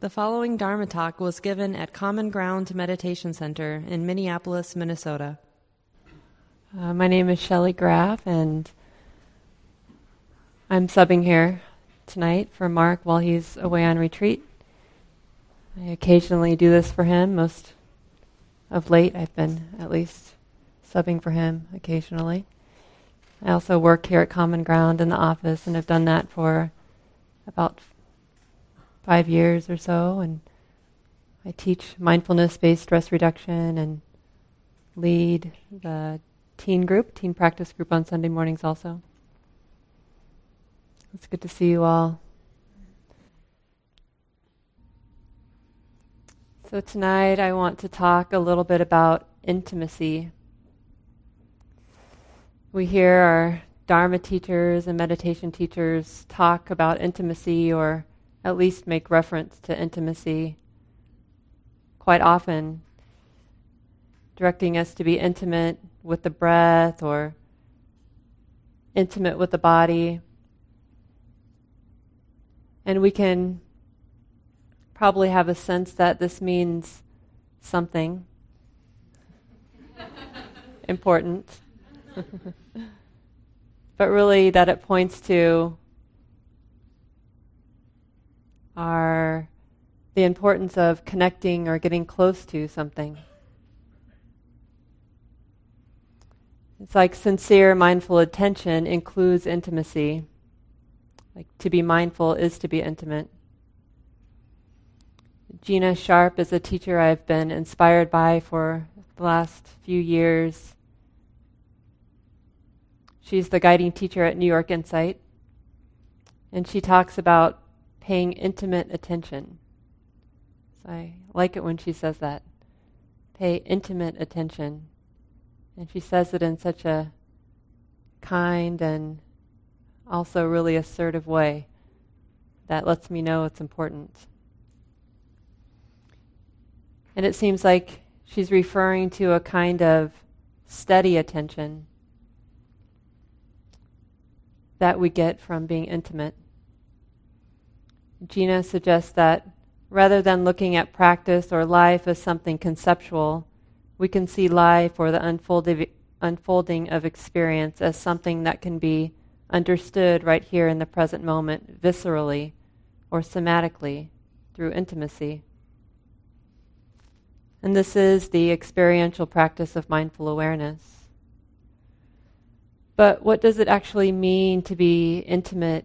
The following Dharma talk was given at Common Ground Meditation Center in Minneapolis, Minnesota. Uh, my name is Shelly Graf, and I'm subbing here tonight for Mark while he's away on retreat. I occasionally do this for him. Most of late, I've been at least subbing for him occasionally. I also work here at Common Ground in the office and have done that for about five years or so, and I teach mindfulness-based stress reduction and lead the teen group, teen practice group on Sunday mornings also. It's good to see you all. So tonight I want to talk a little bit about intimacy. We hear our Dharma teachers and meditation teachers talk about intimacy or at least make reference to intimacy quite often, directing us to be intimate with the breath or intimate with the body. And we can probably have a sense that this means something important. but really, that it points to are the importance of connecting or getting close to something. It's like sincere mindful attention includes intimacy. Like to be mindful is to be intimate. Gina Sharpe is a teacher I've been inspired by for the last few years. She's the guiding teacher at New York Insight. And she talks about paying intimate attention. So I like it when she says that. Pay intimate attention. And she says it in such a kind and also really assertive way that lets me know it's important. And it seems like she's referring to a kind of steady attention that we get from being intimate. Gina suggests that rather than looking at practice or life as something conceptual, we can see life or the unfolding of experience as something that can be understood right here in the present moment, viscerally or somatically through intimacy. And this is the experiential practice of mindful awareness. But what does it actually mean to be intimate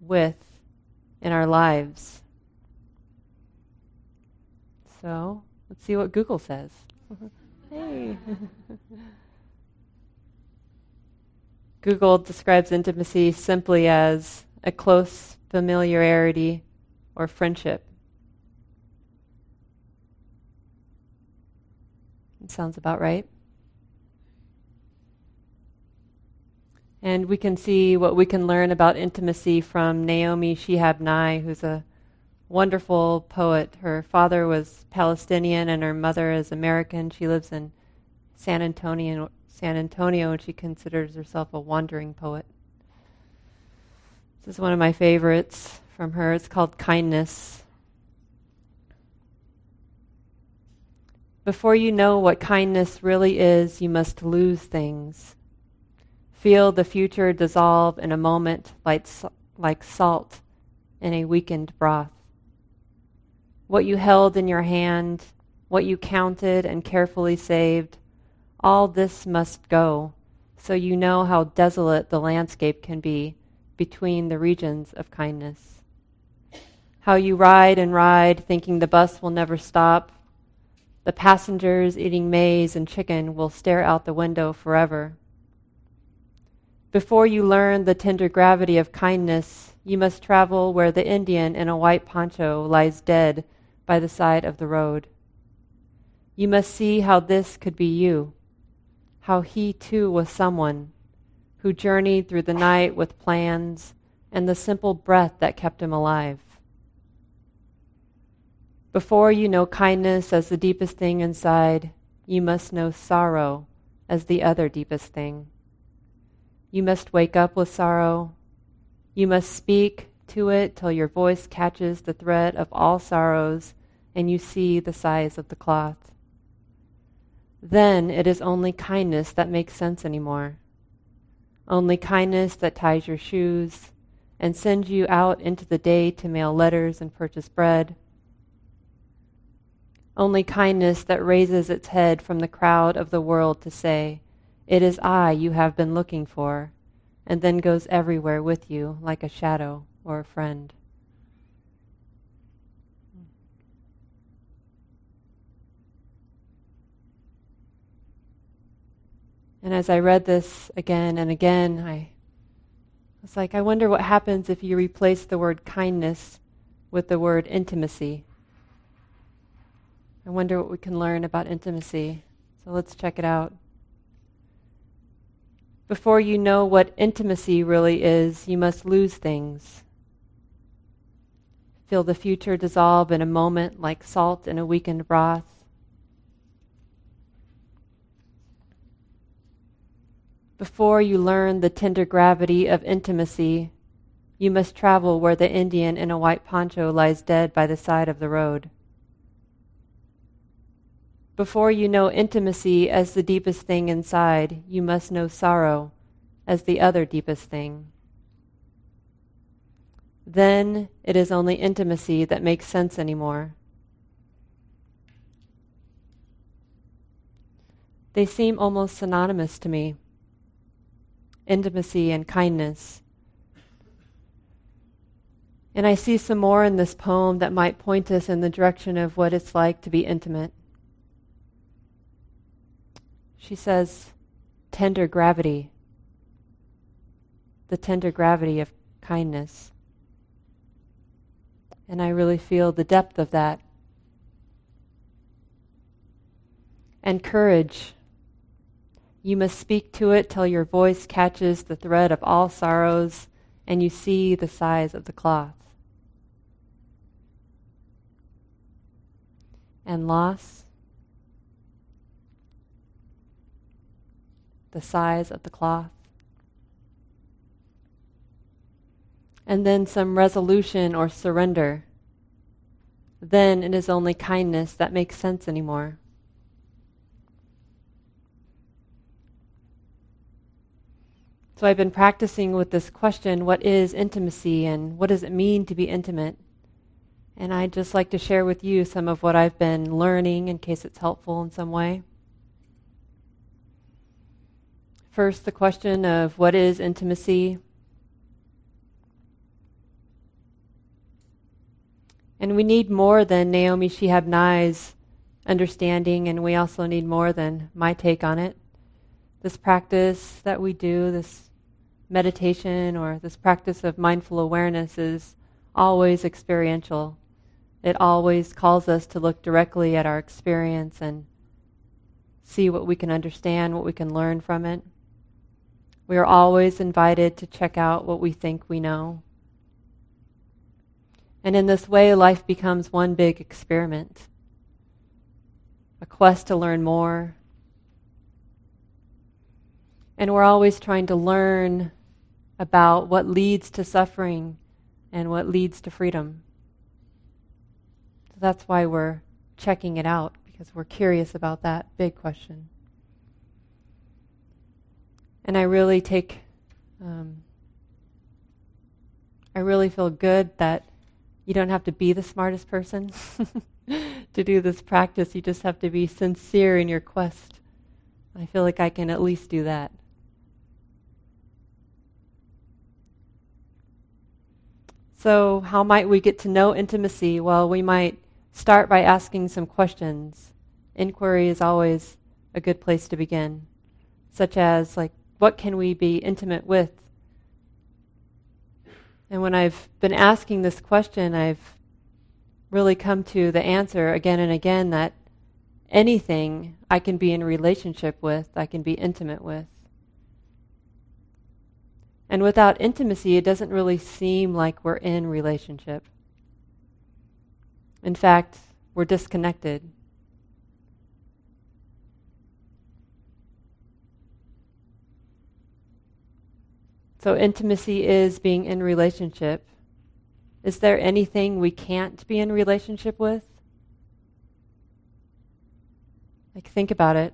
with in our lives. So let's see what Google says. hey. Google describes intimacy simply as a close familiarity or friendship. It sounds about right. And we can see what we can learn about intimacy from Naomi Shihab Nye, who's a wonderful poet. Her father was Palestinian and her mother is American. She lives in San Antonio, San Antonio, and she considers herself a wandering poet. This is one of my favorites from her. It's called Kindness. Before you know what kindness really is, you must lose things. Feel the future dissolve in a moment like, like salt in a weakened broth. What you held in your hand, what you counted and carefully saved, all this must go, so you know how desolate the landscape can be between the regions of kindness. How you ride and ride, thinking the bus will never stop. The passengers eating maize and chicken will stare out the window forever. Before you learn the tender gravity of kindness, you must travel where the Indian in a white poncho lies dead by the side of the road. You must see how this could be you, how he too was someone who journeyed through the night with plans and the simple breath that kept him alive. Before you know kindness as the deepest thing inside, you must know sorrow as the other deepest thing. You must wake up with sorrow. You must speak to it till your voice catches the thread of all sorrows and you see the size of the cloth. Then it is only kindness that makes sense anymore. Only kindness that ties your shoes and sends you out into the day to mail letters and purchase bread. Only kindness that raises its head from the crowd of the world to say, It is I you have been looking for, and then goes everywhere with you like a shadow or a friend. And as I read this again and again, I was like, I wonder what happens if you replace the word kindness with the word intimacy. I wonder what we can learn about intimacy. So let's check it out. Before you know what intimacy really is, you must lose things. Feel the future dissolve in a moment like salt in a weakened broth. Before you learn the tender gravity of intimacy, you must travel where the Indian in a white poncho lies dead by the side of the road. Before you know intimacy as the deepest thing inside, you must know sorrow as the other deepest thing. Then it is only intimacy that makes sense anymore. They seem almost synonymous to me intimacy and kindness. And I see some more in this poem that might point us in the direction of what it's like to be intimate. She says, tender gravity, the tender gravity of kindness. And I really feel the depth of that. And courage you must speak to it till your voice catches the thread of all sorrows and you see the size of the cloth. And loss, the size of the cloth. And then some resolution or surrender. Then it is only kindness that makes sense anymore. So I've been practicing with this question what is intimacy and what does it mean to be intimate? And I'd just like to share with you some of what I've been learning in case it's helpful in some way. First, the question of what is intimacy? And we need more than Naomi Shihab Nye's understanding, and we also need more than my take on it. This practice that we do, this meditation or this practice of mindful awareness is always experiential. It always calls us to look directly at our experience and see what we can understand, what we can learn from it. We are always invited to check out what we think we know. And in this way, life becomes one big experiment a quest to learn more. And we're always trying to learn about what leads to suffering and what leads to freedom. So that's why we're checking it out, because we're curious about that big question. And I really take, um, I really feel good that you don't have to be the smartest person to do this practice. You just have to be sincere in your quest. I feel like I can at least do that. So, how might we get to know intimacy? Well, we might start by asking some questions. Inquiry is always a good place to begin, such as, like, what can we be intimate with? And when I've been asking this question, I've really come to the answer again and again that anything I can be in relationship with, I can be intimate with. And without intimacy, it doesn't really seem like we're in relationship. In fact, we're disconnected. So, intimacy is being in relationship. Is there anything we can't be in relationship with? Like, think about it.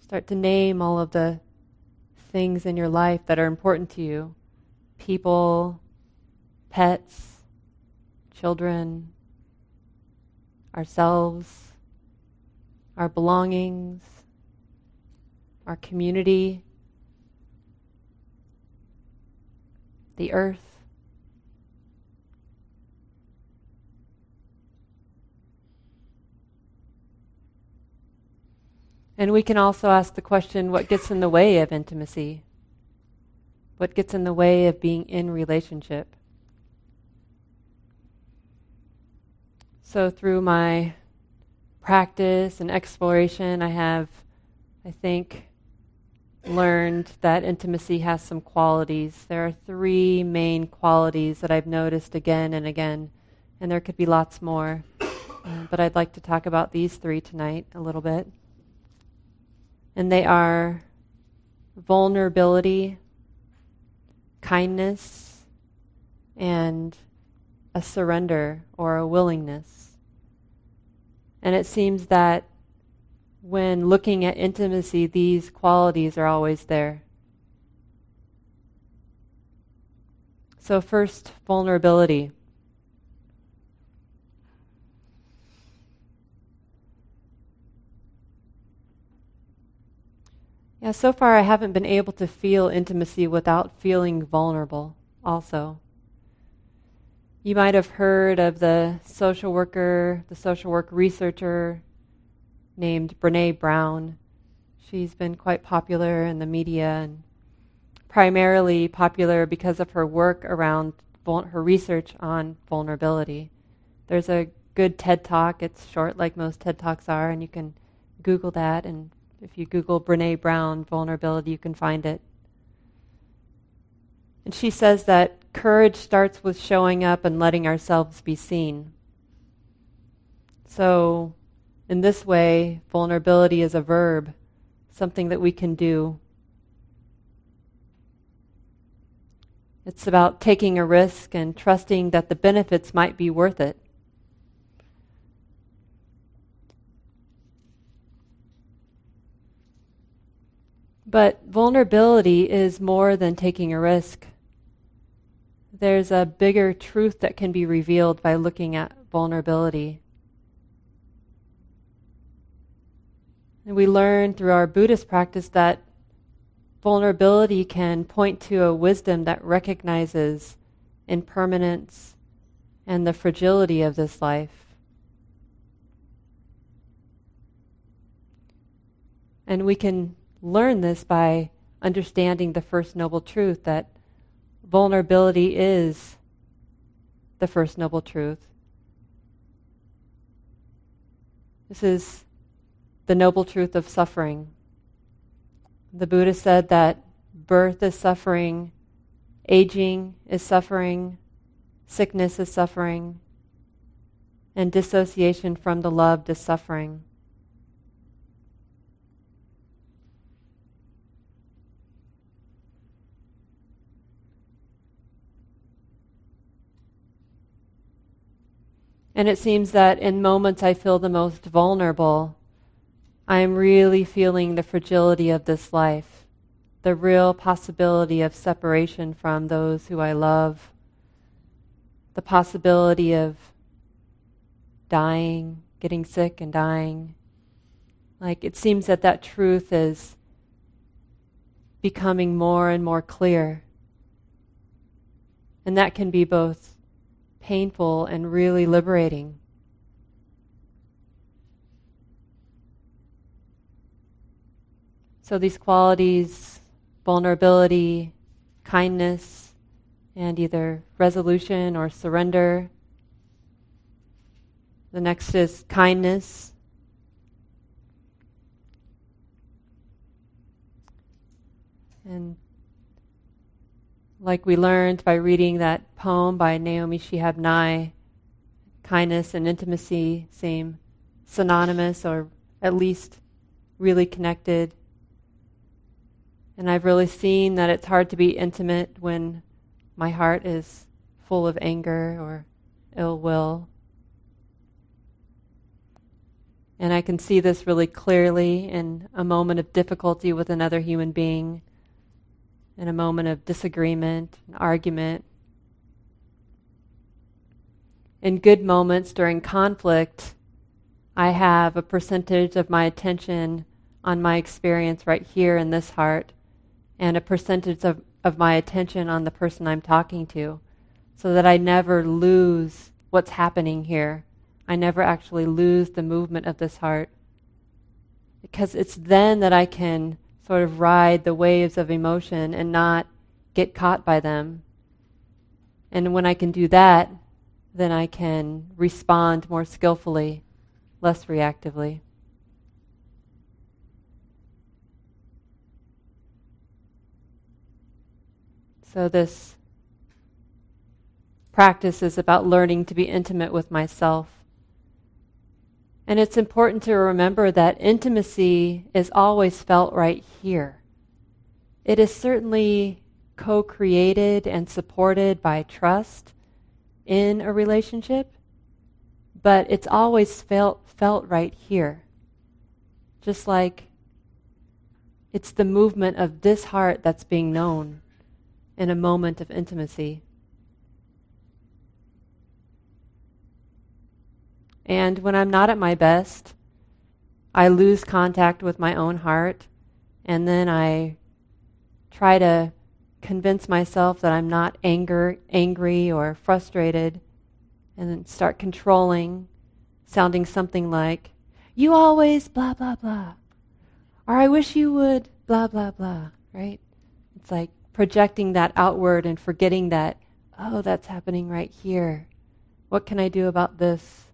Start to name all of the things in your life that are important to you people, pets, children, ourselves, our belongings, our community, the earth. And we can also ask the question what gets in the way of intimacy? What gets in the way of being in relationship? So, through my practice and exploration, I have, I think, learned that intimacy has some qualities. There are three main qualities that I've noticed again and again, and there could be lots more. Uh, but I'd like to talk about these three tonight a little bit and they are vulnerability, kindness, and a surrender or a willingness. And it seems that when looking at intimacy, these qualities are always there. So, first, vulnerability. Yeah, so far I haven't been able to feel intimacy without feeling vulnerable, also. You might have heard of the social worker, the social work researcher named Brene Brown. She's been quite popular in the media and primarily popular because of her work around her research on vulnerability. There's a good TED Talk. It's short, like most TED Talks are, and you can Google that and if you Google Brene Brown vulnerability, you can find it. And she says that courage starts with showing up and letting ourselves be seen. So, in this way, vulnerability is a verb, something that we can do. It's about taking a risk and trusting that the benefits might be worth it. But vulnerability is more than taking a risk. There's a bigger truth that can be revealed by looking at vulnerability. And we learn through our Buddhist practice that vulnerability can point to a wisdom that recognizes impermanence and the fragility of this life. And we can learn this by understanding the first noble truth that vulnerability is the first noble truth. This is the noble truth of suffering. The Buddha said that birth is suffering, aging is suffering, sickness is suffering, and dissociation from the loved is suffering. And it seems that in moments I feel the most vulnerable, I am really feeling the fragility of this life, the real possibility of separation from those who I love, the possibility of dying, getting sick and dying. Like it seems that that truth is becoming more and more clear. And that can be both painful and really liberating. So, these qualities vulnerability, kindness, and either resolution or surrender. The next is kindness. And like we learned by reading that poem by Naomi Shihab Nye, kindness and intimacy seem synonymous or at least really connected. And I've really seen that it's hard to be intimate when my heart is full of anger or ill will. And I can see this really clearly in a moment of difficulty with another human being, in a moment of disagreement, an argument. In good moments during conflict, I have a percentage of my attention on my experience right here in this heart, and a percentage of, of my attention on the person I'm talking to, so that I never lose what's happening here I never actually lose the movement of this heart. Because it's then that I can sort of ride the waves of emotion and not get caught by them. And when I can do that, then I can respond more skillfully, less reactively. So, this practice is about learning to be intimate with myself and it's important to remember that intimacy is always felt right here. It is certainly co created and supported by trust in a relationship, but it's always felt, felt right here. Just like it's the movement of this heart that's being known in a moment of intimacy. And when I'm not at my best, I lose contact with my own heart, and then I try to convince myself that I'm not anger, angry or frustrated, and then start controlling, sounding something like, You always blah, blah, blah. Or I wish you would blah, blah, blah, right? It's like projecting that outward and forgetting that, oh, that's happening right here. What can I do about this?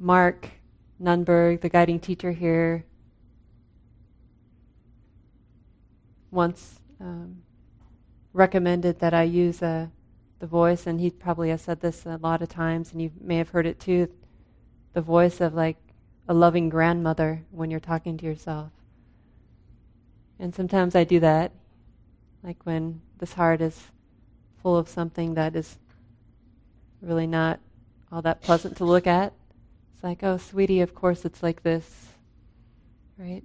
Mark Nunberg, the guiding teacher here, once um, recommended that I use uh, the voice, and he probably has said this a lot of times, and you may have heard it too the voice of like a loving grandmother when you're talking to yourself. And sometimes I do that, like when this heart is full of something that is really not all that pleasant to look at. It's like, oh, sweetie, of course it's like this, right?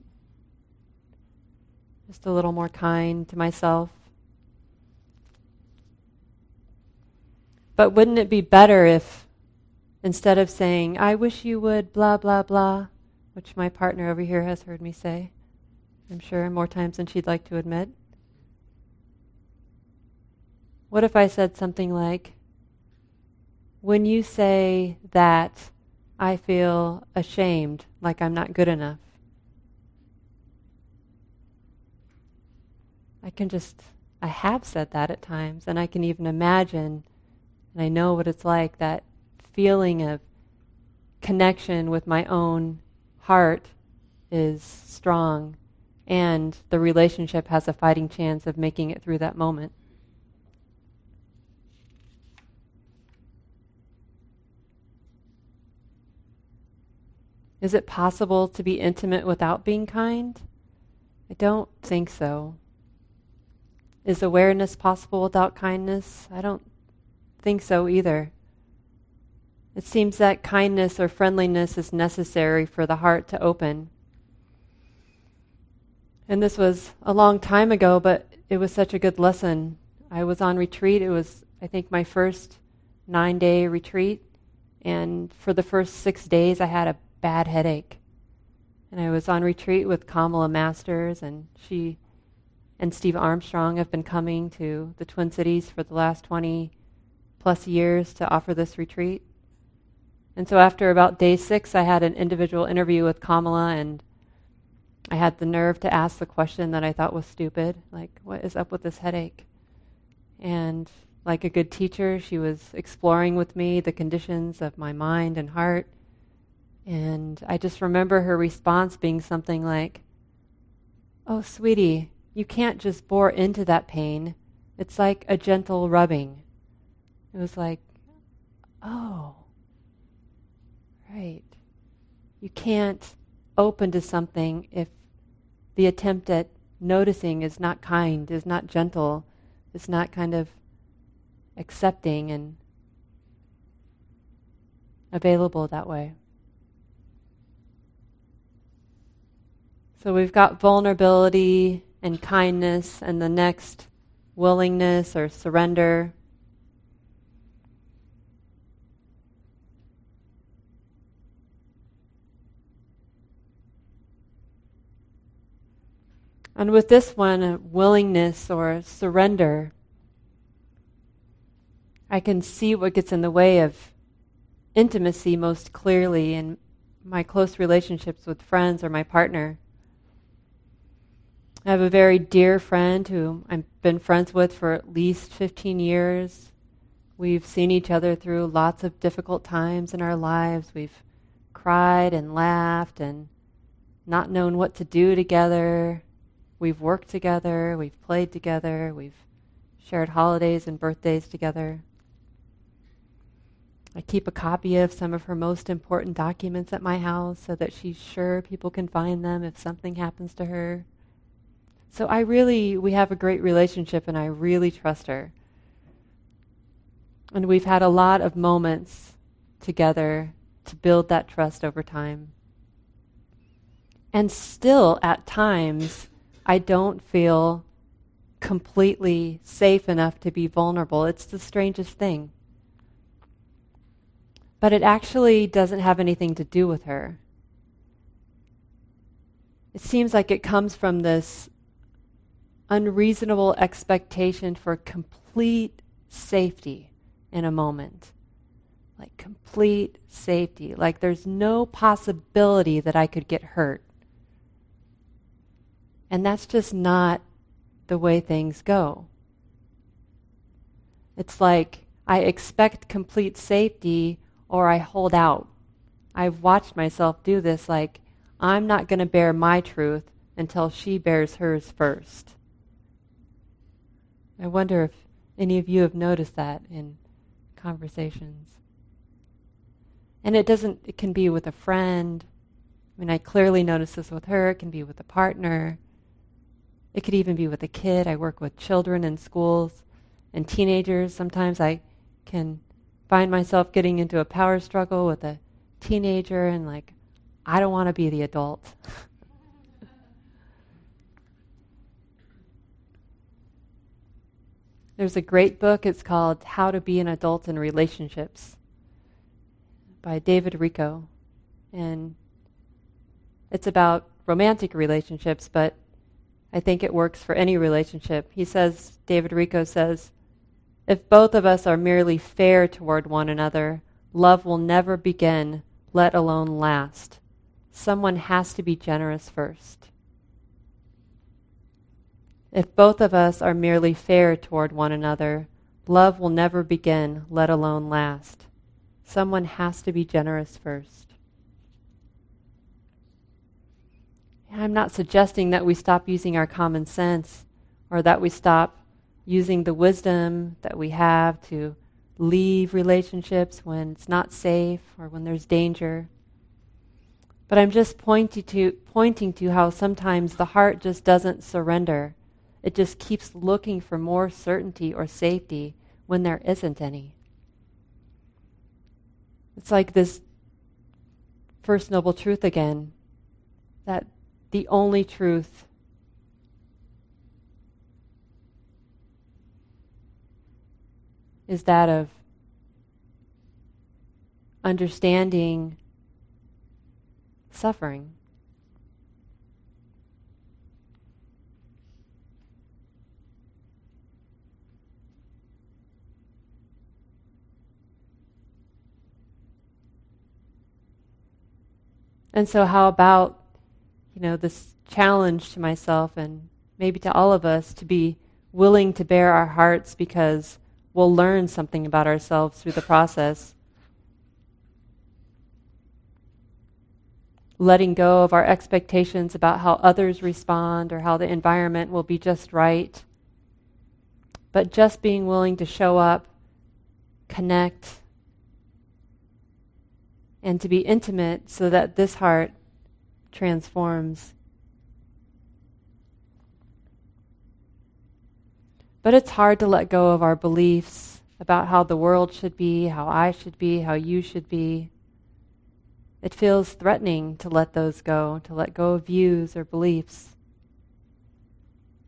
Just a little more kind to myself. But wouldn't it be better if instead of saying, I wish you would, blah, blah, blah, which my partner over here has heard me say, I'm sure more times than she'd like to admit, what if I said something like, when you say that, I feel ashamed, like I'm not good enough. I can just, I have said that at times, and I can even imagine, and I know what it's like that feeling of connection with my own heart is strong, and the relationship has a fighting chance of making it through that moment. Is it possible to be intimate without being kind? I don't think so. Is awareness possible without kindness? I don't think so either. It seems that kindness or friendliness is necessary for the heart to open. And this was a long time ago, but it was such a good lesson. I was on retreat. It was, I think, my first nine day retreat. And for the first six days, I had a bad headache. And I was on retreat with Kamala Masters, and she and Steve Armstrong have been coming to the Twin Cities for the last 20 plus years to offer this retreat. And so after about day six, I had an individual interview with Kamala, and I had the nerve to ask the question that I thought was stupid like, what is up with this headache? And like a good teacher, she was exploring with me the conditions of my mind and heart. And I just remember her response being something like, Oh, sweetie, you can't just bore into that pain. It's like a gentle rubbing. It was like, Oh, right. You can't open to something if the attempt at noticing is not kind, is not gentle. is not kind of accepting and available that way. So we've got vulnerability and kindness, and the next, willingness or surrender. And with this one, willingness or surrender, I can see what gets in the way of intimacy most clearly in my close relationships with friends or my partner. I have a very dear friend who I've been friends with for at least 15 years. We've seen each other through lots of difficult times in our lives. We've cried and laughed and not known what to do together. We've worked together, we've played together, we've shared holidays and birthdays together. I keep a copy of some of her most important documents at my house so that she's sure people can find them if something happens to her. So I really, we have a great relationship and I really trust her. And we've had a lot of moments together to build that trust over time. And still, at times, I don't feel completely safe enough to be vulnerable. It's the strangest thing. But it actually doesn't have anything to do with her. It seems like it comes from this unreasonable expectation for complete safety in a moment. Like complete safety. Like there's no possibility that I could get hurt. And that's just not the way things go. It's like I expect complete safety or I hold out. I've watched myself do this like I'm not going to bear my truth until she bears hers first. I wonder if any of you have noticed that in conversations. And it doesn't, it can be with a friend. I mean, I clearly notice this with her. It can be with a partner. It could even be with a kid. I work with children in schools and teenagers. Sometimes I can find myself getting into a power struggle with a teenager and like, I don't want to be the adult. There's a great book. It's called How to Be an Adult in Relationships by David Richo. And it's about romantic relationships, but I think it works for any relationship. He says, David Richo says, if both of us are merely fair toward one another, love will never begin, let alone last. Someone has to be generous first. If both of us are merely fair toward one another, love will never begin, let alone last. Someone has to be generous first. I'm not suggesting that we stop using our common sense or that we stop using the wisdom that we have to leave relationships when it's not safe or when there's danger. But I'm just pointing to, pointing to how sometimes the heart just doesn't surrender. It just keeps looking for more certainty or safety when there isn't any. It's like this first noble truth again that the only truth. Is that of understanding suffering. And so, how about you know, this challenge to myself and maybe to all of us to be willing to bare our hearts because we'll learn something about ourselves through the process. Letting go of our expectations about how others respond or how the environment will be just right. But just being willing to show up, connect, and to be intimate so that this heart transforms. But it's hard to let go of our beliefs about how the world should be, how I should be, how you should be. It feels threatening to let those go, to let go of views or beliefs.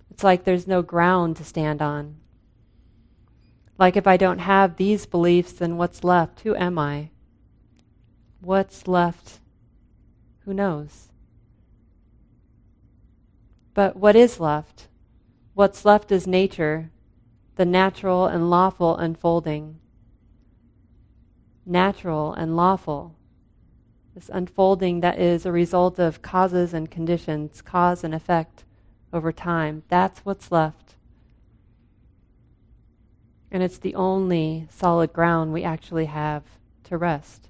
It's like there's no ground to stand on. Like if I don't have these beliefs, then what's left? Who am I? What's left? Who knows? But what is left? What's left is nature, the natural and lawful unfolding. Natural and lawful. This unfolding that is a result of causes and conditions, cause and effect over time. That's what's left. And it's the only solid ground we actually have to rest.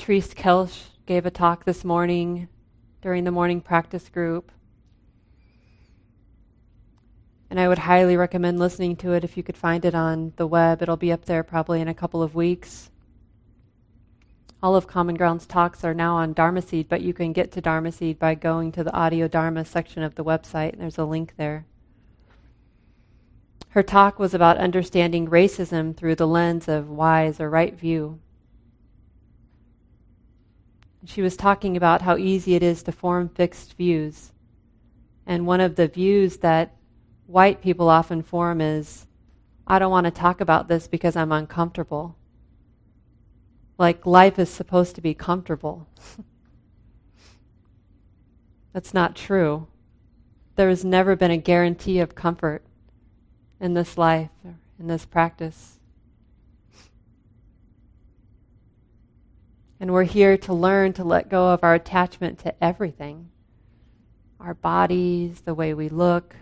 Patrice Koelsch gave a talk this morning during the morning practice group. And I would highly recommend listening to it if you could find it on the web. It'll be up there probably in a couple of weeks. All of Common Ground's talks are now on Dharma Seed, but you can get to Dharma Seed by going to the Audio Dharma section of the website, and there's a link there. Her talk was about understanding racism through the lens of wise or right view. She was talking about how easy it is to form fixed views. And one of the views that white people often form is I don't want to talk about this because I'm uncomfortable. Like life is supposed to be comfortable. That's not true. There has never been a guarantee of comfort in this life, in this practice. And we're here to learn to let go of our attachment to everything our bodies, the way we look,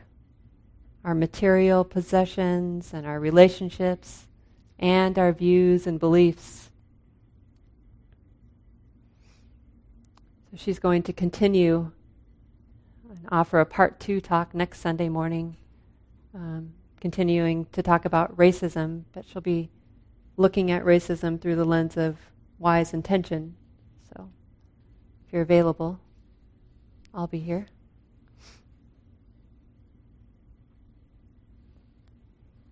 our material possessions, and our relationships, and our views and beliefs. So she's going to continue and offer a part two talk next Sunday morning, um, continuing to talk about racism, but she'll be looking at racism through the lens of wise intention. So if you're available, I'll be here.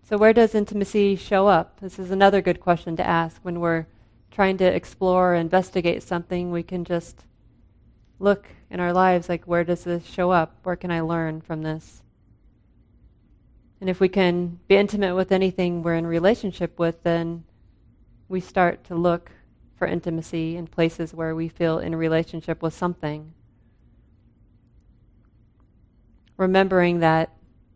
So, where does intimacy show up? This is another good question to ask when we're trying to explore or investigate something. We can just look in our lives like, where does this show up? Where can I learn from this? And if we can be intimate with anything we're in relationship with, then we start to look for intimacy in places where we feel in relationship with something. Remembering that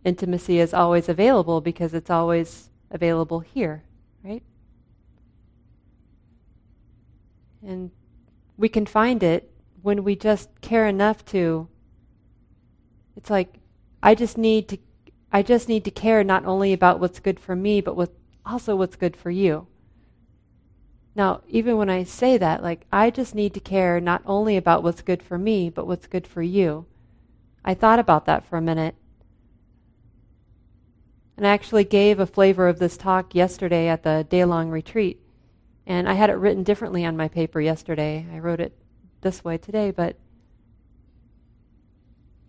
intimacy is always available because it's always available here, right? And we can find it when we just care enough to it's like I just need to I just need to care not only about what's good for me but with also what's good for you. Now, even when I say that, like, I just need to care not only about what's good for me, but what's good for you. I thought about that for a minute. And I actually gave a flavor of this talk yesterday at the day long retreat. And I had it written differently on my paper yesterday. I wrote it this way today, but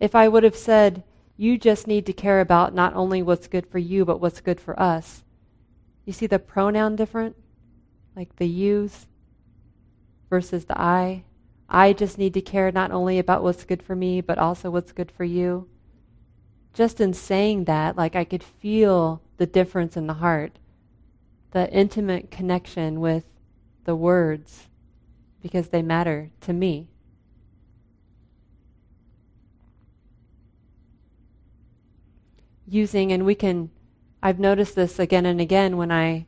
if I would have said, you just need to care about not only what's good for you, but what's good for us, you see the pronoun different? Like the yous versus the I. I just need to care not only about what's good for me, but also what's good for you. Just in saying that, like I could feel the difference in the heart, the intimate connection with the words, because they matter to me. Using, and we can, I've noticed this again and again when I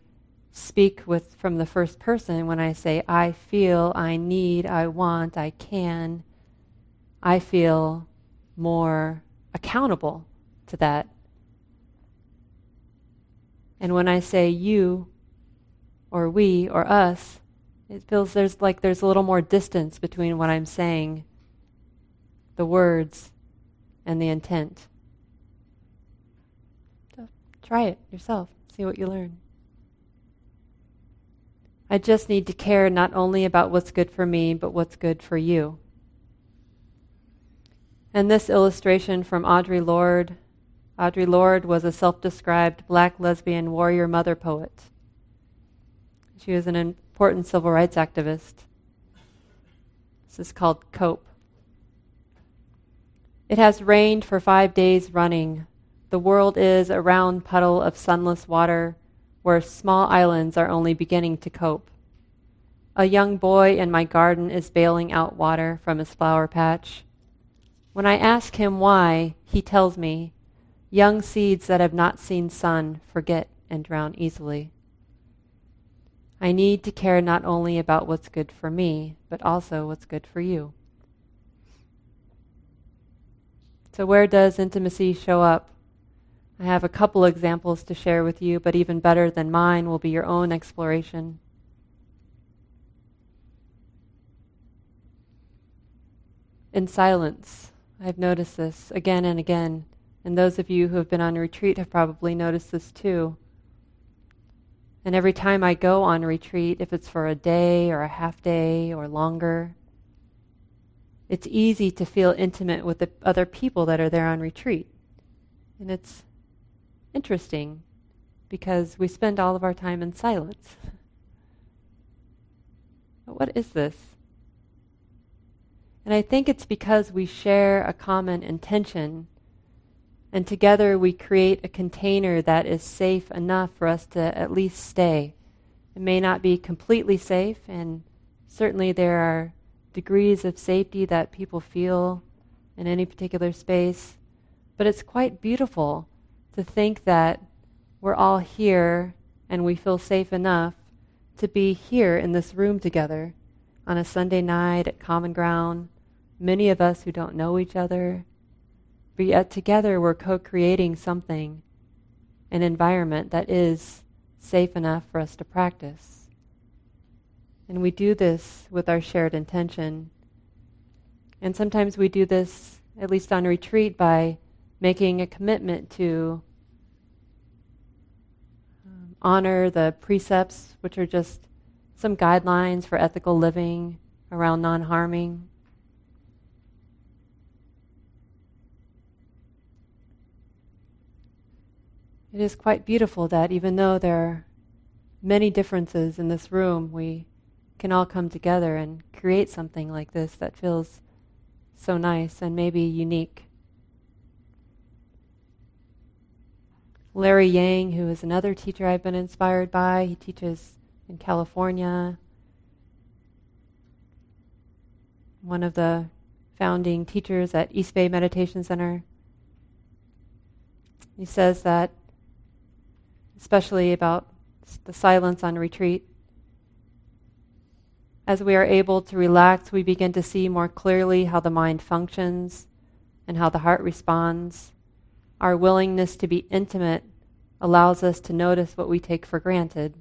speak with from the first person when I say I feel, I need, I want, I can, I feel more accountable to that. And when I say you or we or us, it feels there's like there's a little more distance between what I'm saying, the words, and the intent. So try it yourself. See what you learn. I just need to care not only about what's good for me, but what's good for you. And this illustration from Audre Lorde. Audre Lorde was a self described black lesbian warrior mother poet. She was an important civil rights activist. This is called Cope. It has rained for five days running. The world is a round puddle of sunless water where small islands are only beginning to cope. A young boy in my garden is bailing out water from his flower patch. When I ask him why, he tells me, young seeds that have not seen sun forget and drown easily. I need to care not only about what's good for me, but also what's good for you. So, where does intimacy show up? I have a couple examples to share with you, but even better than mine will be your own exploration. In silence, I've noticed this again and again, and those of you who have been on retreat have probably noticed this too. And every time I go on retreat, if it's for a day or a half day or longer, it's easy to feel intimate with the other people that are there on retreat. And it's interesting because we spend all of our time in silence. But what is this? And I think it's because we share a common intention, and together we create a container that is safe enough for us to at least stay. It may not be completely safe, and certainly there are degrees of safety that people feel in any particular space, but it's quite beautiful to think that we're all here and we feel safe enough to be here in this room together on a Sunday night at Common Ground, many of us who don't know each other, but yet together we're co creating something, an environment that is safe enough for us to practice. And we do this with our shared intention. And sometimes we do this, at least on retreat, by making a commitment to um, honor the precepts, which are just some guidelines for ethical living around non harming. It is quite beautiful that even though there are many differences in this room, we can all come together and create something like this that feels so nice and maybe unique. Larry Yang, who is another teacher I've been inspired by, he teaches in California. One of the founding teachers at East Bay Meditation Center. He says that, especially about the silence on retreat, as we are able to relax, we begin to see more clearly how the mind functions and how the heart responds our willingness to be intimate allows us to notice what we take for granted.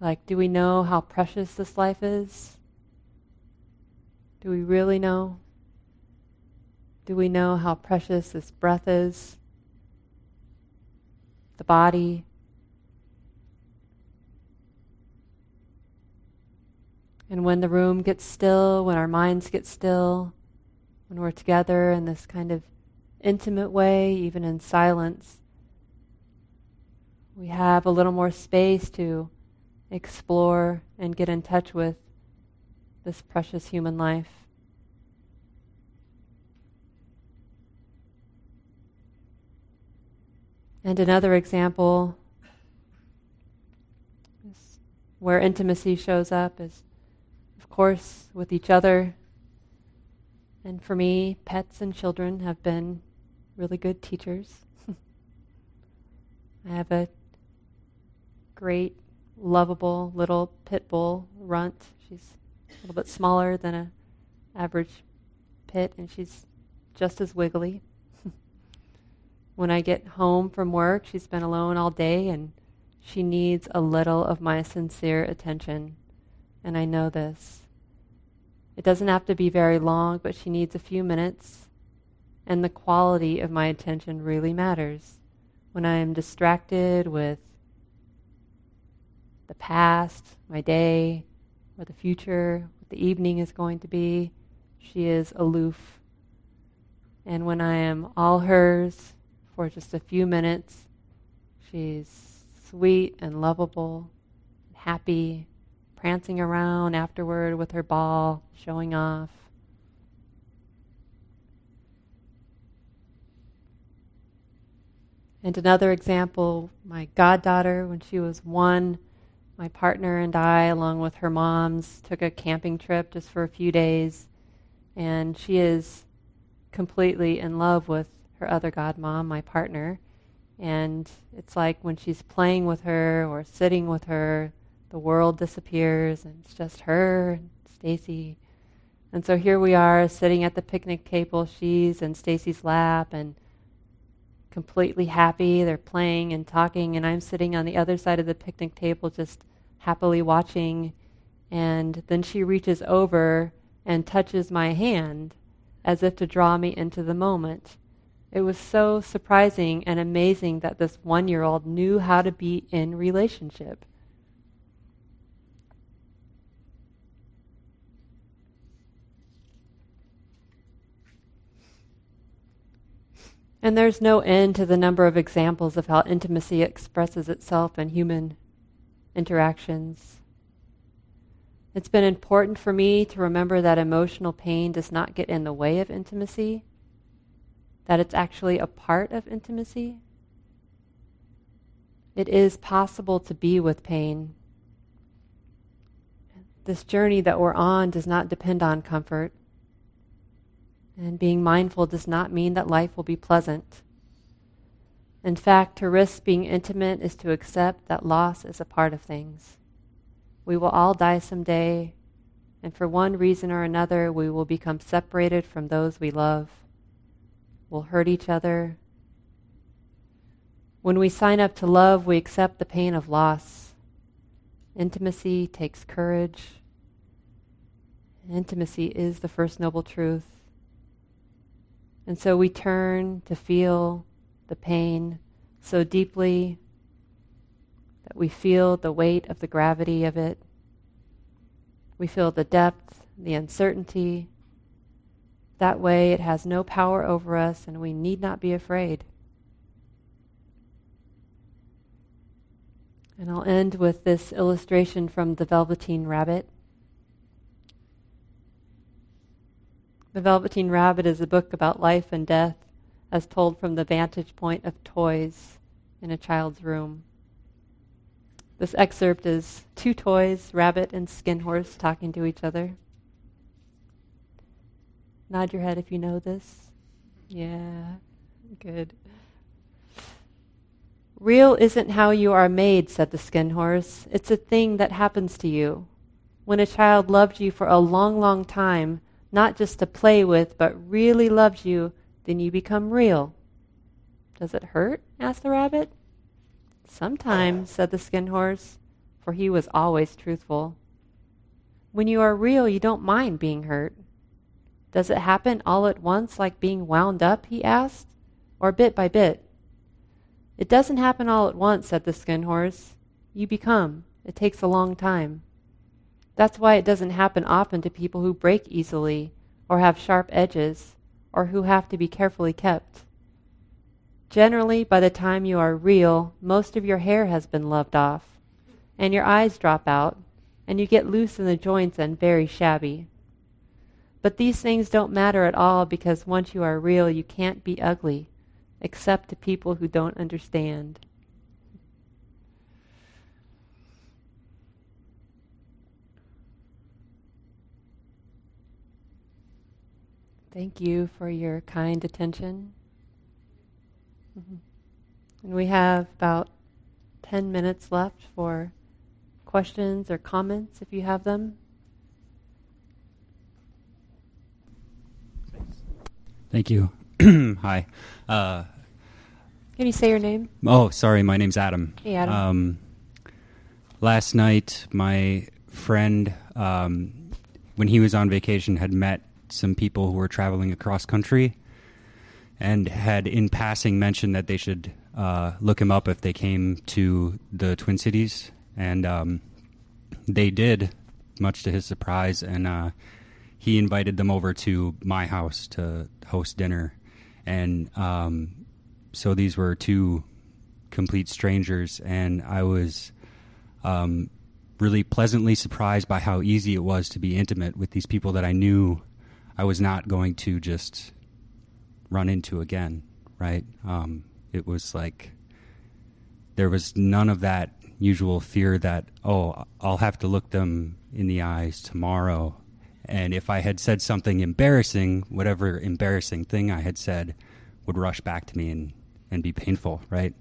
Like, do we know how precious this life is? Do we really know? Do we know how precious this breath is? The body? And when the room gets still, when our minds get still, when we're together in this kind of intimate way, even in silence, we have a little more space to explore and get in touch with this precious human life. And another example where intimacy shows up is course, with each other. And for me, pets and children have been really good teachers. I have a great, lovable little pit bull runt. She's a little bit smaller than an average pit, and she's just as wiggly. when I get home from work, she's been alone all day, and she needs a little of my sincere attention. And I know this. It doesn't have to be very long, but she needs a few minutes. And the quality of my attention really matters. when I am distracted with the past, my day, or the future, what the evening is going to be, she is aloof. And when I am all hers for just a few minutes, she's sweet and lovable, and happy, prancing around afterward with her ball, showing off. And another example, my goddaughter, when she was one, my partner and I, along with her moms, took a camping trip just for a few days. And she is completely in love with her other godmom, my partner. And it's like when she's playing with her or sitting with her, the world disappears and it's just her and Stacy. And so here we are sitting at the picnic table, she's in Stacy's lap and completely happy. They're playing and talking, and I'm sitting on the other side of the picnic table just happily watching. And then she reaches over and touches my hand as if to draw me into the moment. It was so surprising and amazing that this one year old knew how to be in relationship. And there's no end to the number of examples of how intimacy expresses itself in human interactions. It's been important for me to remember that emotional pain does not get in the way of intimacy, that it's actually a part of intimacy. It is possible to be with pain. This journey that we're on does not depend on comfort. And being mindful does not mean that life will be pleasant. In fact, to risk being intimate is to accept that loss is a part of things. We will all die someday, and for one reason or another, we will become separated from those we love. We'll hurt each other. When we sign up to love, we accept the pain of loss. Intimacy takes courage. Intimacy is the first noble truth. And so we turn to feel the pain so deeply that we feel the weight of the gravity of it. We feel the depth, the uncertainty. That way, it has no power over us, and we need not be afraid. And I'll end with this illustration from the Velveteen Rabbit. The Velveteen Rabbit is a book about life and death as told from the vantage point of toys in a child's room. This excerpt is two toys, Rabbit and Skin Horse, talking to each other. Nod your head if you know this. Yeah, good. Real isn't how you are made, said the Skin Horse. It's a thing that happens to you. When a child loved you for a long, long time, not just to play with, but really loves you, then you become real. Does it hurt? asked the rabbit. Sometimes, said the skin horse, for he was always truthful. When you are real, you don't mind being hurt. Does it happen all at once like being wound up? he asked, or bit by bit? It doesn't happen all at once, said the skin horse. You become. It takes a long time. That's why it doesn't happen often to people who break easily, or have sharp edges, or who have to be carefully kept. Generally, by the time you are real, most of your hair has been loved off, and your eyes drop out, and you get loose in the joints and very shabby. But these things don't matter at all because once you are real, you can't be ugly, except to people who don't understand. Thank you for your kind attention. Mm-hmm. And we have about 10 minutes left for questions or comments if you have them. Thank you. Hi. Uh, Can you say your name? Oh, sorry. My name's Adam. Hey, Adam. Um, last night, my friend, um, when he was on vacation, had met some people who were traveling across country and had in passing mentioned that they should uh, look him up if they came to the Twin Cities, and um, they did, much to his surprise. And uh, he invited them over to my house to host dinner, and um, so these were two complete strangers, and I was um, really pleasantly surprised by how easy it was to be intimate with these people that I knew I was not going to just run into again. Right? Um, it was like there was none of that usual fear that oh I'll have to look them in the eyes tomorrow and if I had said something embarrassing whatever embarrassing thing I had said would rush back to me and and be painful right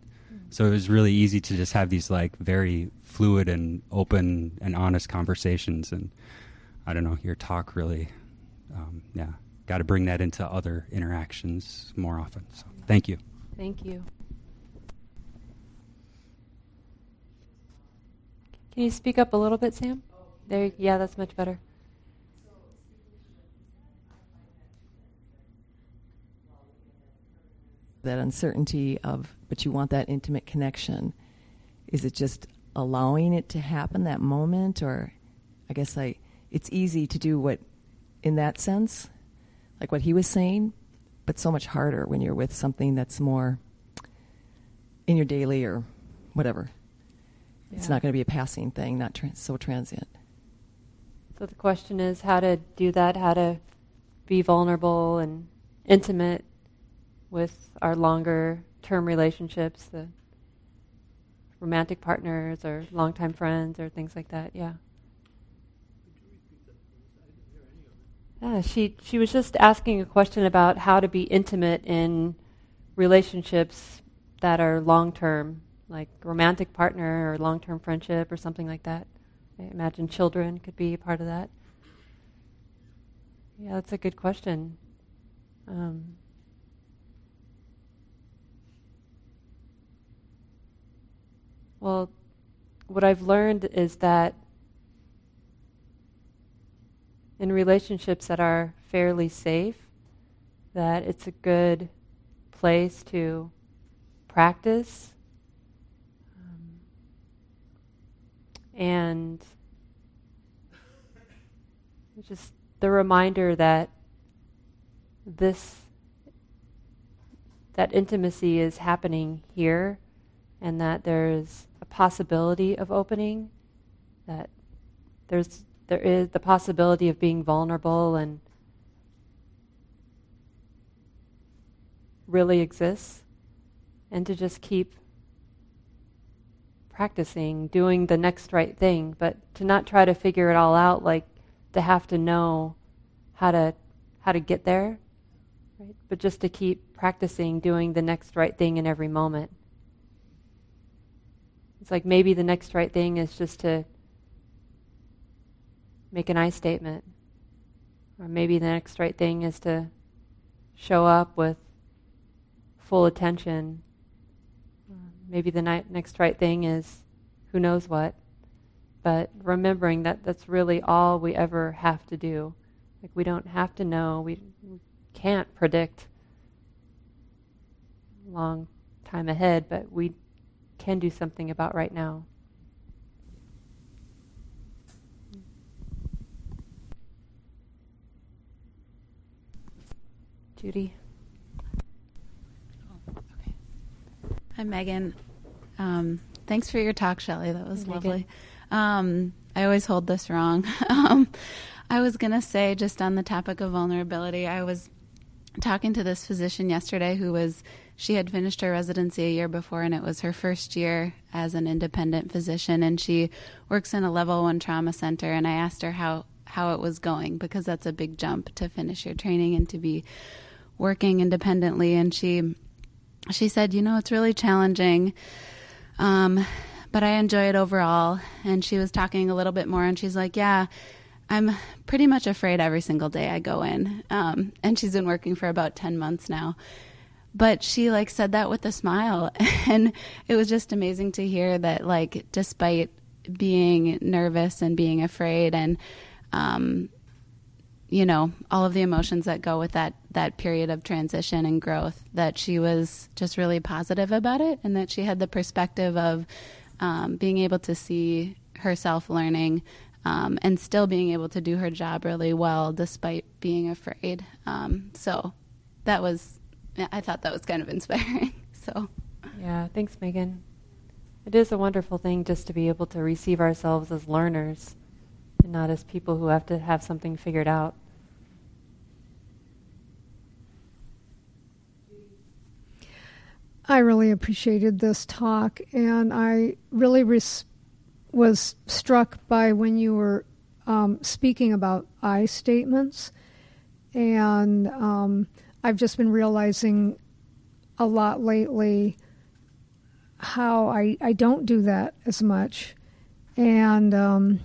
so it was really easy to just have these like very fluid and open and honest conversations. And I don't know, your talk really, um, yeah, got to bring that into other interactions more often. So thank you. Thank you. Can you speak up a little bit, Sam? There, yeah, that's much better. that uncertainty of, but you want that intimate connection. Is it just allowing it to happen that moment, or I guess I, it's easy to do what, in that sense, like what he was saying, but so much harder when you're with something that's more in your daily or whatever. Yeah. It's not going to be a passing thing, not tra- so transient. So the question is how to do that, how to be vulnerable and intimate with our longer term relationships, the romantic partners or longtime friends or things like that. Yeah. Yeah, she she was just asking a question about how to be intimate in relationships that are long term, like romantic partner or long term friendship or something like that. I imagine children could be a part of that. Yeah, that's a good question. Um, Well, what I've learned is that in relationships that are fairly safe, that it's a good place to practice um, and just the reminder that this that intimacy is happening here and that there's a possibility of opening, that there's there is the possibility of being vulnerable and really exists, and to just keep practicing, doing the next right thing, but to not try to figure it all out, like to have to know how to how to get there, right? But just to keep practicing doing the next right thing in every moment. It's like maybe the next right thing is just to make an I statement. Or maybe the next right thing is to show up with full attention. Maybe the ni- next right thing is who knows what. But remembering that that's really all we ever have to do. Like we don't have to know, we, we can't predict long time ahead, but we can do something about right now. Judy. Oh, okay. Hi, Megan. Um, thanks for your talk, Shelly. That was lovely. Um, I always hold this wrong. um, I was going to say, just on the topic of vulnerability, I was talking to this physician yesterday who was she had finished her residency a year before and it was her first year as an independent physician and she works in a level 1 trauma center and I asked her how how it was going because that's a big jump to finish your training and to be working independently and she she said you know it's really challenging um, but I enjoy it overall and she was talking a little bit more and she's like yeah I'm pretty much afraid every single day I go in. Um, and she's been working for about 10 months now. But she like said that with a smile. And it was just amazing to hear that, like, despite being nervous and being afraid and, um, you know, all of the emotions that go with that, that period of transition and growth that she was just really positive about it and that she had the perspective of um, being able to see herself learning um, and still being able to do her job really well despite being afraid. Um, so that was, I thought that was kind of inspiring. so, yeah, thanks, Megan. It is a wonderful thing just to be able to receive ourselves as learners and not as people who have to have something figured out. I really appreciated this talk, and I really res- was struck by when you were um, speaking about I statements. And um, I've just been realizing a lot lately how I, I don't do that as much. And um,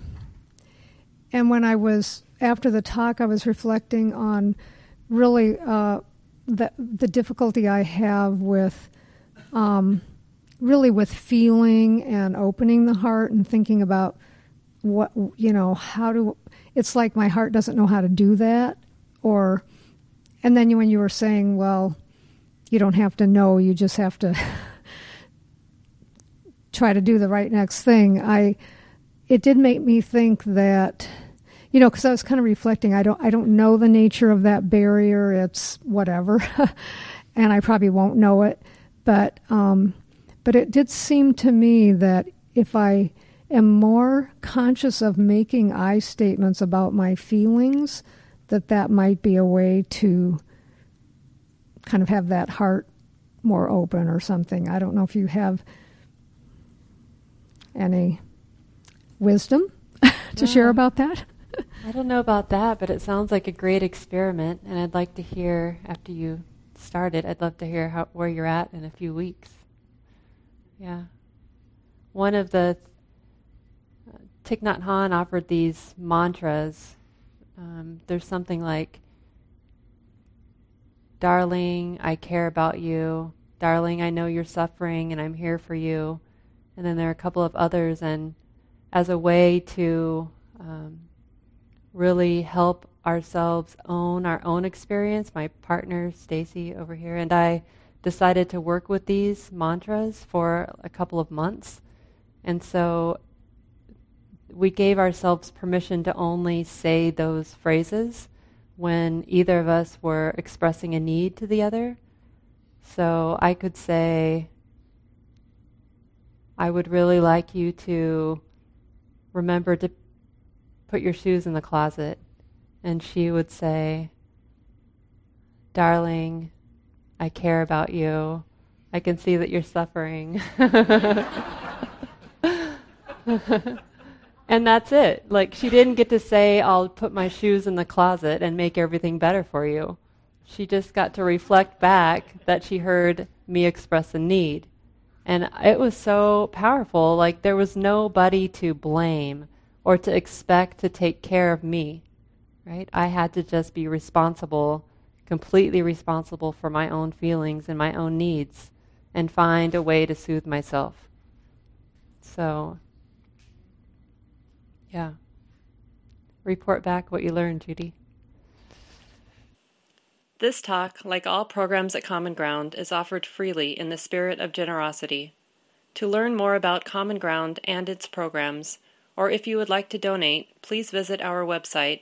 and when I was after the talk, I was reflecting on really uh, the the difficulty I have with um, really with feeling and opening the heart and thinking about what you know how do it's like my heart doesn't know how to do that or and then when you were saying well you don't have to know you just have to try to do the right next thing i it did make me think that you know because i was kind of reflecting i don't i don't know the nature of that barrier it's whatever and i probably won't know it but um, but it did seem to me that if I am more conscious of making I statements about my feelings, that that might be a way to kind of have that heart more open or something. I don't know if you have any wisdom to share about that. I don't know about that, but it sounds like a great experiment, and I'd like to hear after you started. I'd love to hear how, where you're at in a few weeks. Yeah. One of the uh, Thich Nhat Hanh offered these mantras. Um, there's something like, Darling, I care about you. Darling, I know you're suffering and I'm here for you. And then there are a couple of others, and as a way to um, really help ourselves own our own experience. My partner, Stacy, over here, and I decided to work with these mantras for a couple of months. And so we gave ourselves permission to only say those phrases when either of us were expressing a need to the other. So I could say, I would really like you to remember to put your shoes in the closet and she would say, Darling, I care about you. I can see that you're suffering. and that's it. Like, she didn't get to say, I'll put my shoes in the closet and make everything better for you. She just got to reflect back that she heard me express a need. And it was so powerful. Like, there was nobody to blame or to expect to take care of me right? I had to just be responsible, completely responsible for my own feelings and my own needs and find a way to soothe myself. So, yeah. Report back what you learned, Judy. This talk, like all programs at Common Ground, is offered freely in the spirit of generosity. To learn more about Common Ground and its programs, or if you would like to donate, please visit our website